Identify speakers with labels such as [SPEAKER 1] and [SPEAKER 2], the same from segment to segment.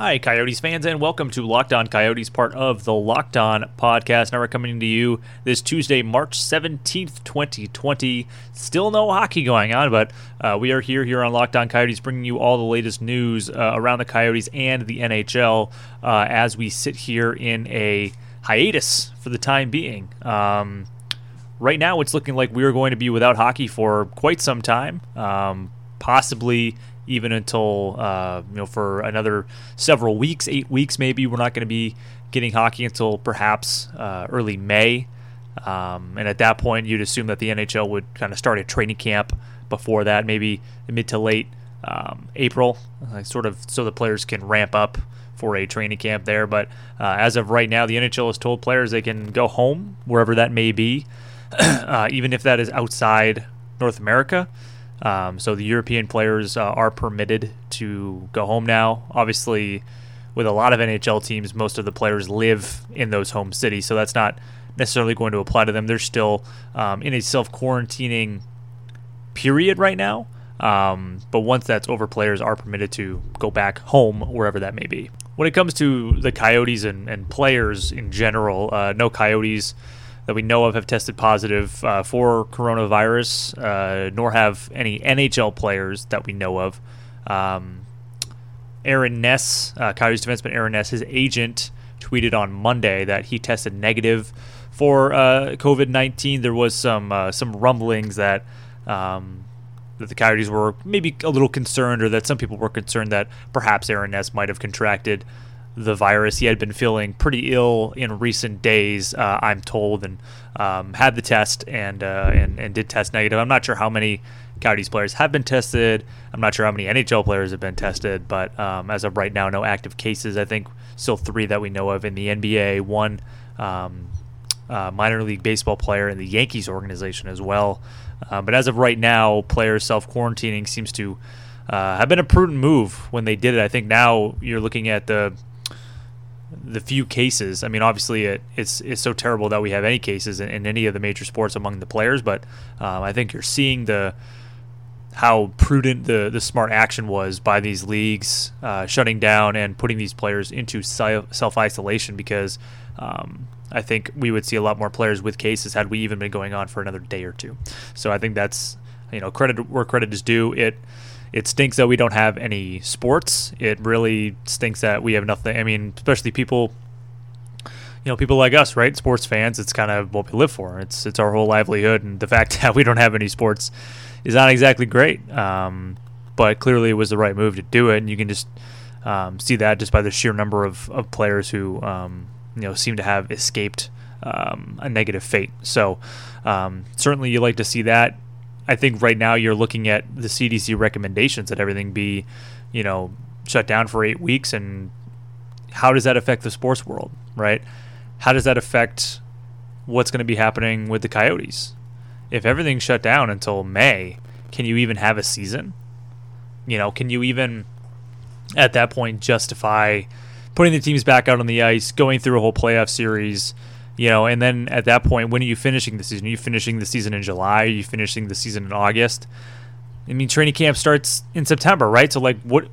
[SPEAKER 1] Hi, Coyotes fans, and welcome to Locked On Coyotes, part of the Locked On podcast. Now we're coming to you this Tuesday, March 17th, 2020. Still no hockey going on, but uh, we are here here on Locked On Coyotes, bringing you all the latest news uh, around the Coyotes and the NHL uh, as we sit here in a hiatus for the time being. Um, right now, it's looking like we're going to be without hockey for quite some time, um, possibly even until uh, you know for another several weeks, eight weeks maybe. We're not going to be getting hockey until perhaps uh, early May, um, and at that point, you'd assume that the NHL would kind of start a training camp before that, maybe mid to late um, April, uh, sort of so the players can ramp up for a training camp there. But uh, as of right now, the NHL has told players they can go home wherever that may be, uh, even if that is outside North America. Um, so the European players uh, are permitted to go home now. Obviously, with a lot of NHL teams, most of the players live in those home cities, so that's not necessarily going to apply to them. They're still um, in a self quarantining period right now. Um, but once that's over, players are permitted to go back home wherever that may be. When it comes to the Coyotes and, and players in general, uh, no Coyotes that we know of have tested positive uh, for coronavirus, uh, nor have any NHL players that we know of. Um, Aaron Ness, uh, Coyotes defenseman Aaron Ness, his agent tweeted on Monday that he tested negative for uh, COVID nineteen. There was some uh, some rumblings that. Um, that the Coyotes were maybe a little concerned, or that some people were concerned that perhaps Aaron Ness might have contracted the virus. He had been feeling pretty ill in recent days, uh, I'm told, and um, had the test and, uh, and and did test negative. I'm not sure how many Coyotes players have been tested. I'm not sure how many NHL players have been tested, but um, as of right now, no active cases. I think still three that we know of in the NBA. One um, uh, minor league baseball player in the Yankees organization as well. Uh, but as of right now, players self quarantining seems to uh, have been a prudent move when they did it. I think now you're looking at the the few cases. I mean, obviously, it, it's it's so terrible that we have any cases in, in any of the major sports among the players. But um, I think you're seeing the how prudent the the smart action was by these leagues uh, shutting down and putting these players into self isolation because. Um, I think we would see a lot more players with cases had we even been going on for another day or two. So I think that's you know credit where credit is due. It it stinks that we don't have any sports. It really stinks that we have nothing. I mean, especially people, you know, people like us, right? Sports fans. It's kind of what we live for. It's it's our whole livelihood, and the fact that we don't have any sports is not exactly great. Um, but clearly, it was the right move to do it, and you can just um, see that just by the sheer number of, of players who um, you know seem to have escaped um, a negative fate. So um, certainly, you like to see that I think right now you're looking at the CDC recommendations that everything be, you know, shut down for eight weeks, and how does that affect the sports world, right? How does that affect what's going to be happening with the Coyotes? If everything's shut down until May, can you even have a season? You know, can you even at that point justify putting the teams back out on the ice, going through a whole playoff series? You know, and then at that point, when are you finishing the season? Are you finishing the season in July? Are you finishing the season in August? I mean, training camp starts in September, right? So, like, what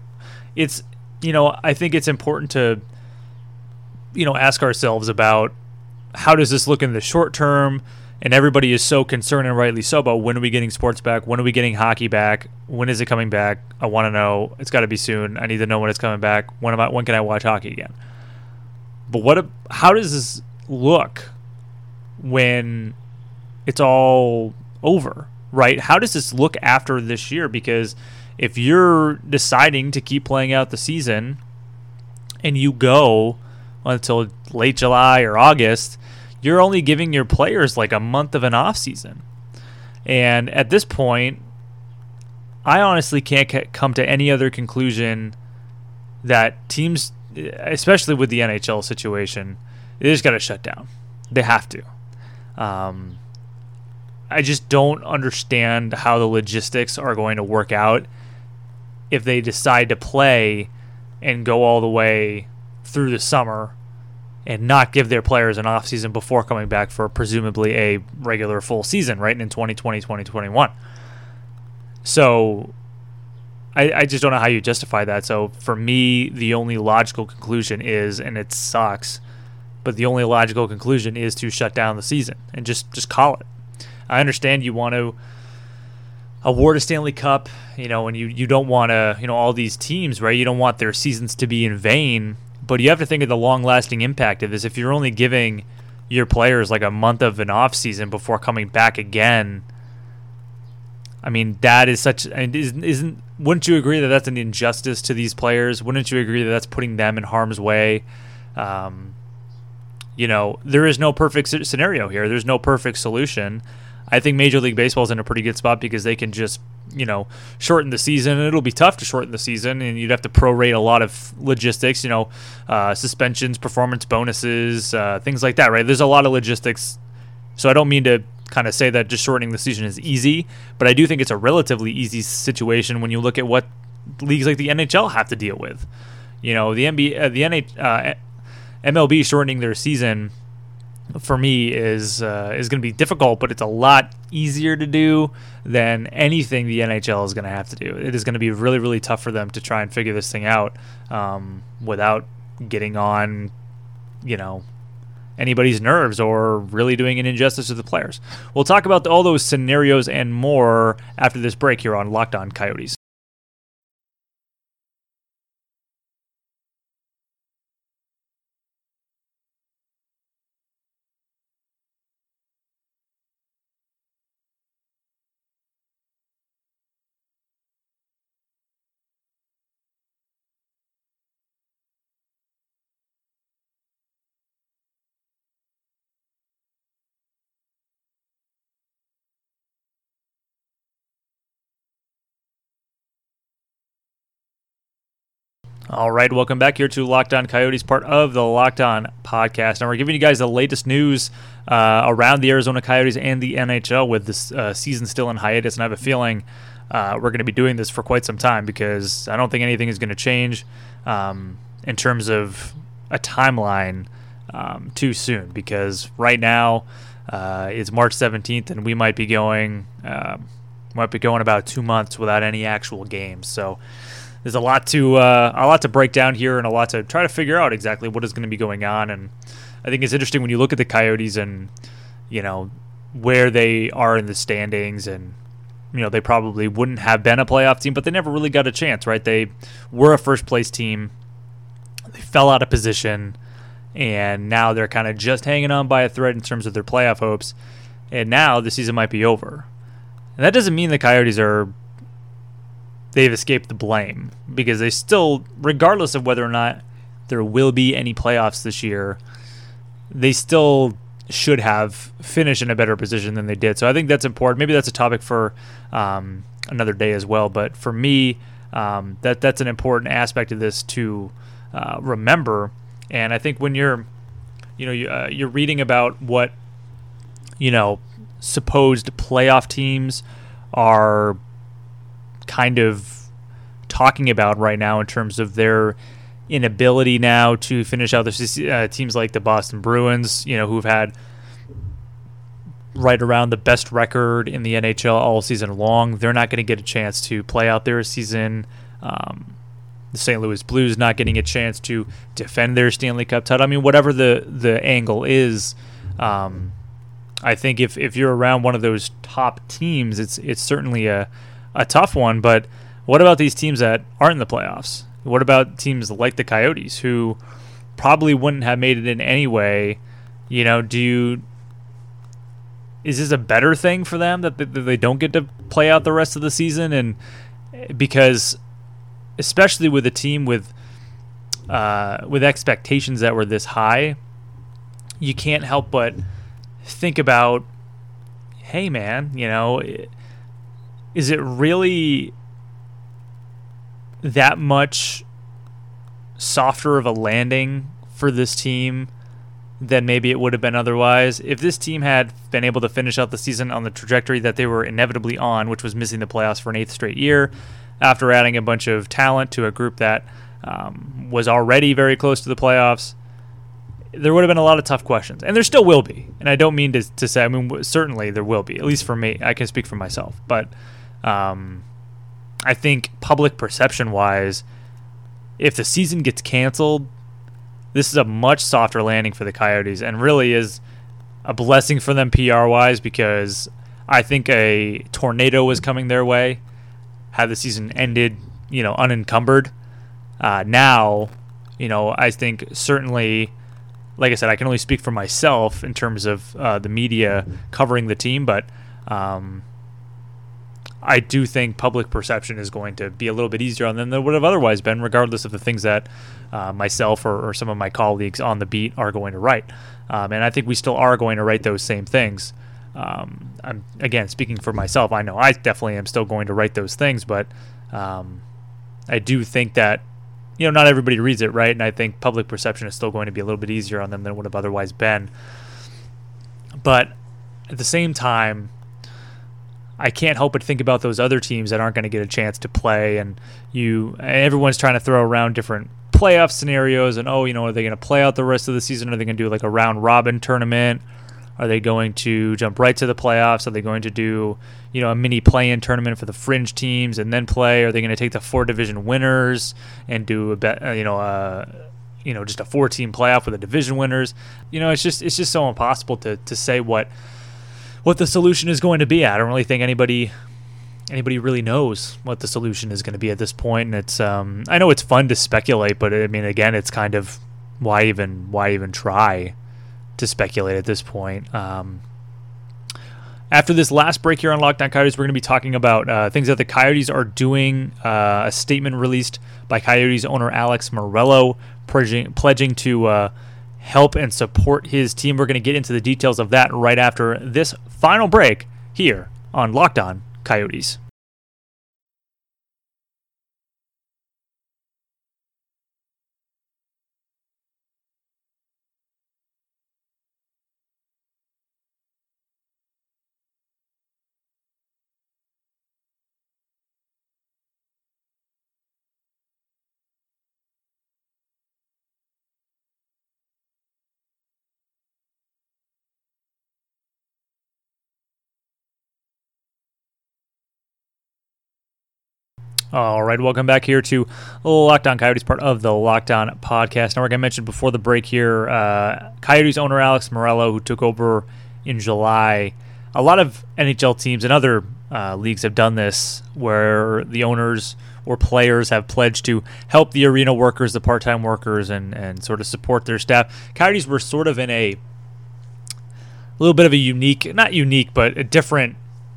[SPEAKER 1] it's, you know, I think it's important to, you know, ask ourselves about how does this look in the short term? And everybody is so concerned, and rightly so, about when are we getting sports back? When are we getting hockey back? When is it coming back? I want to know. It's got to be soon. I need to know when it's coming back. When am I? When can I watch hockey again? But what? How does this look when it's all over, right? How does this look after this year? Because if you're deciding to keep playing out the season and you go until late July or August, you're only giving your players like a month of an off season. And at this point, I honestly can't come to any other conclusion that teams, especially with the NHL situation, they just got to shut down. They have to. Um, I just don't understand how the logistics are going to work out if they decide to play and go all the way through the summer and not give their players an off season before coming back for presumably a regular full season, right, in 2020, 2021. So I, I just don't know how you justify that. So for me, the only logical conclusion is, and it sucks, but the only logical conclusion is to shut down the season and just just call it. I understand you want to award a Stanley Cup, you know, and you you don't want to, you know, all these teams, right? You don't want their seasons to be in vain, but you have to think of the long-lasting impact of this. If you're only giving your players like a month of an off season before coming back again, I mean, that is such isn't, isn't wouldn't you agree that that's an injustice to these players? Wouldn't you agree that that's putting them in harm's way? Um, you know, there is no perfect scenario here. There's no perfect solution. I think Major League Baseball is in a pretty good spot because they can just, you know, shorten the season. It'll be tough to shorten the season, and you'd have to prorate a lot of logistics, you know, uh, suspensions, performance bonuses, uh, things like that, right? There's a lot of logistics. So I don't mean to kind of say that just shortening the season is easy, but I do think it's a relatively easy situation when you look at what leagues like the NHL have to deal with. You know, the NBA, uh, the NH, uh, MLB shortening their season for me is uh, is going to be difficult, but it's a lot easier to do than anything the NHL is going to have to do. It is going to be really really tough for them to try and figure this thing out um, without getting on, you know, anybody's nerves or really doing an injustice to the players. We'll talk about all those scenarios and more after this break here on Locked On Coyotes. All right, welcome back here to Locked On Coyotes, part of the Locked On podcast. And we're giving you guys the latest news uh, around the Arizona Coyotes and the NHL with this uh, season still in hiatus. And I have a feeling uh, we're going to be doing this for quite some time because I don't think anything is going to change um, in terms of a timeline um, too soon. Because right now uh, it's March 17th, and we might be going um, might be going about two months without any actual games. So there's a lot to uh, a lot to break down here and a lot to try to figure out exactly what is going to be going on. And I think it's interesting when you look at the Coyotes and you know where they are in the standings and you know they probably wouldn't have been a playoff team, but they never really got a chance, right? They were a first place team. They fell out of position, and now they're kind of just hanging on by a thread in terms of their playoff hopes. And now the season might be over. And that doesn't mean the Coyotes are they've escaped the blame because they still, regardless of whether or not there will be any playoffs this year, they still should have finished in a better position than they did. So I think that's important. Maybe that's a topic for um, another day as well. But for me, um, that that's an important aspect of this to uh, remember. And I think when you're, you know, you, uh, you're reading about what, you know, supposed playoff teams are kind of talking about right now in terms of their inability now to finish out the uh, teams like the Boston Bruins, you know, who've had right around the best record in the NHL all season long. They're not going to get a chance to play out their season. Um, the St. Louis Blues not getting a chance to defend their Stanley Cup title. I mean, whatever the the angle is, um, I think if if you're around one of those top teams, it's it's certainly a a tough one. But what about these teams that aren't in the playoffs? What about teams like the Coyotes who probably wouldn't have made it in anyway? You know, do you is this a better thing for them that they don't get to play out the rest of the season and because especially with a team with uh, with expectations that were this high you can't help but think about hey man you know is it really that much softer of a landing for this team than maybe it would have been otherwise? If this team had been able to finish out the season on the trajectory that they were inevitably on, which was missing the playoffs for an eighth straight year, after adding a bunch of talent to a group that um, was already very close to the playoffs, there would have been a lot of tough questions, and there still will be. And I don't mean to, to say, I mean, certainly there will be, at least for me. I can speak for myself, but um, I think public perception wise, if the season gets canceled, this is a much softer landing for the Coyotes and really is a blessing for them PR wise because I think a tornado was coming their way had the season ended, you know, unencumbered. Uh, now, you know, I think certainly, like I said, I can only speak for myself in terms of uh, the media covering the team, but um, I do think public perception is going to be a little bit easier on them than it would have otherwise been, regardless of the things that uh, myself or, or, some of my colleagues on the beat are going to write. Um, and I think we still are going to write those same things. Um, I'm again speaking for myself. I know I definitely am still going to write those things, but um, I do think that you know not everybody reads it right, and I think public perception is still going to be a little bit easier on them than it would have otherwise been. But at the same time, I can't help but think about those other teams that aren't going to get a chance to play, and you. Everyone's trying to throw around different playoff scenarios, and oh, you know, are they going to play out the rest of the season? Are they going to do like a round robin tournament? Are they going to jump right to the playoffs? Are they going to do, you know, a mini play-in tournament for the fringe teams and then play? Are they going to take the four division winners and do a bet, uh, you know, uh, you know, just a four-team playoff with the division winners? You know, it's just it's just so impossible to to say what what the solution is going to be. I don't really think anybody anybody really knows what the solution is going to be at this point. And it's um, I know it's fun to speculate, but I mean, again, it's kind of why even why even try to speculate at this point. Um, after this last break here on Locked On Coyotes, we're going to be talking about uh, things that the Coyotes are doing. Uh, a statement released by Coyotes owner Alex Meruelo pledging, pledging to uh, help and support his team. We're going to get into the details of that right after this final break here on Locked On Coyotes. All right, welcome back here to Locked On Coyotes, part of the Locked On podcast. Now, like I mentioned before the break here, uh, Coyotes owner Alex Meruelo, who took over in July. A lot of NHL teams and other uh, leagues have done this, where the owners or players have pledged to help the arena workers, the part-time workers, and and sort of support their staff. Coyotes were sort of in a little bit of a unique, not unique, but a different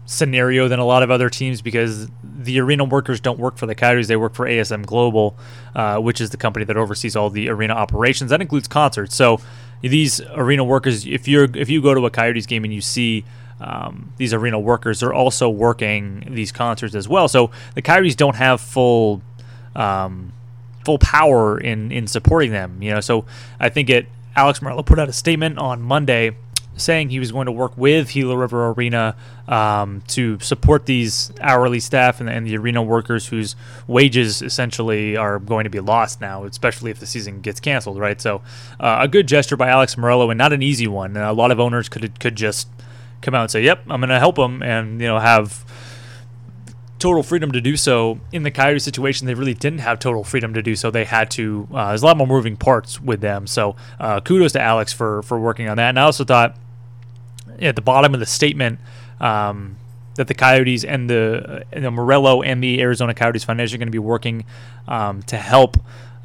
[SPEAKER 1] scenario than a lot of other teams because the arena workers don't work for the Coyotes; they work for ASM Global, uh, which is the company that oversees all the arena operations. That includes concerts. So these arena workers, if you're if you go to a Coyotes game and you see um, these arena workers, they're also working these concerts as well. So the Coyotes don't have full um, full power in in supporting them. You know, so I think it. Alex Meruelo put out a statement on Monday saying he was going to work with Gila River Arena um, to support these hourly staff and, and, the arena workers whose wages essentially are going to be lost now, especially if the season gets canceled, right? So, uh, a good gesture by Alex Meruelo and not an easy one. A lot of owners could could just come out and say, "Yep, I'm going to help them," and you know have total freedom to do so. In the Coyote situation, they really didn't have total freedom to do so. They had to. Uh, there's a lot more moving parts with them. So uh, kudos to Alex for for working on that. And I also thought at the bottom of the statement um, that the Coyotes and the, uh, Meruelo and the Arizona Coyotes Foundation are going to be working um, to help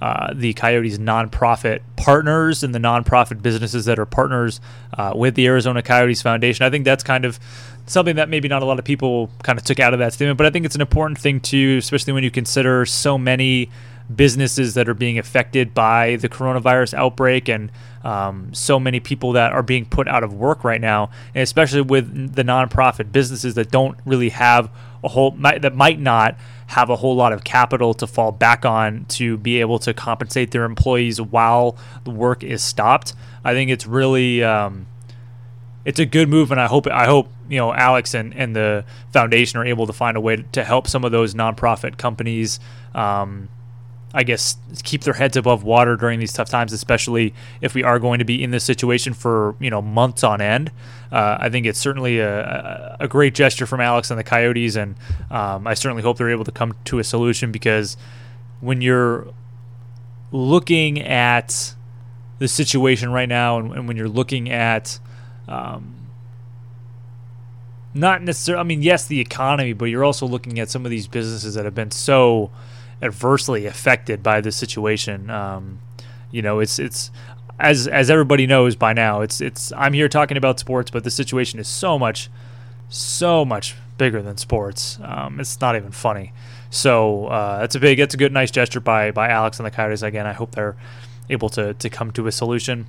[SPEAKER 1] uh, the Coyotes nonprofit partners and the nonprofit businesses that are partners uh, with the Arizona Coyotes Foundation. I think that's kind of something that maybe not a lot of people kind of took out of that statement, but I think it's an important thing too, especially when you consider so many businesses that are being affected by the coronavirus outbreak and um, so many people that are being put out of work right now, and especially with the nonprofit businesses that don't really have a whole that might not have a whole lot of capital to fall back on to be able to compensate their employees while the work is stopped. I think it's really um, it's a good move, and I hope I hope you know Alex and, and the foundation are able to find a way to, help some of those nonprofit companies. Um, I guess, keep their heads above water during these tough times, especially if we are going to be in this situation for you know months on end. Uh, I think it's certainly a, a, great gesture from Alex and the Coyotes, and um, I certainly hope they're able to come to a solution because when you're looking at the situation right now, and, and when you're looking at um, not necessarily, I mean, yes, the economy, but you're also looking at some of these businesses that have been so adversely affected by this situation. Um, you know, it's it's as as everybody knows by now, it's it's I'm here talking about sports, but the situation is so much, so much bigger than sports. Um, it's not even funny. So uh, that's a big, that's a good, nice gesture by by Alex and the Coyotes. Again, I hope they're able to to come to a solution.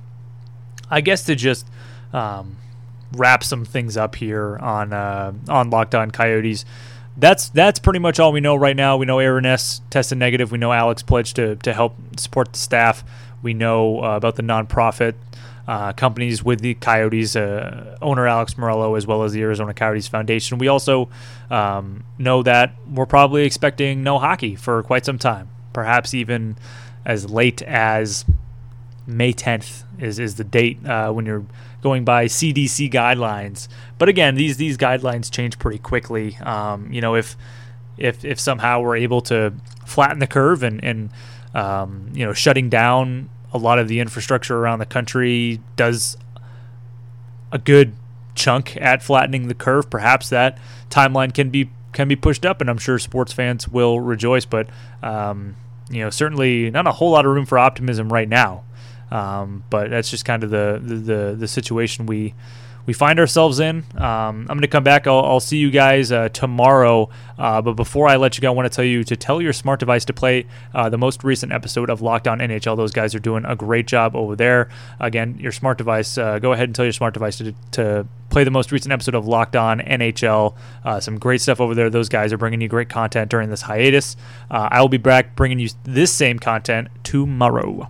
[SPEAKER 1] I guess to just um, wrap some things up here on uh, on Locked On Coyotes. That's that's pretty much all we know right now. We know Aaron Ness tested negative. We know Alex pledged to to help support the staff. We know uh, about the nonprofit uh, companies with the Coyotes, uh, owner Alex Meruelo, as well as the Arizona Coyotes Foundation. We also um, know that we're probably expecting no hockey for quite some time, perhaps even as late as May 10th is, is the date uh, when you're going by CDC guidelines. But again, these these guidelines change pretty quickly. Um, you know, if if if somehow we're able to flatten the curve and and um, you know shutting down a lot of the infrastructure around the country does a good chunk at flattening the curve, perhaps that timeline can be can be pushed up, and I'm sure sports fans will rejoice. But um, you know, certainly not a whole lot of room for optimism right now. Um, but that's just kind of the, the, the, situation we we find ourselves in. Um, I'm going to come back. I'll, I'll, see you guys uh, tomorrow. Uh, but before I let you go, I want to tell you to tell your smart device to play uh, the most recent episode of Locked On NHL. Those guys are doing a great job over there. Again, your smart device, uh, go ahead and tell your smart device to, to play the most recent episode of Locked On NHL. Uh, some great stuff over there. Those guys are bringing you great content during this hiatus. Uh, I will be back bringing you this same content tomorrow.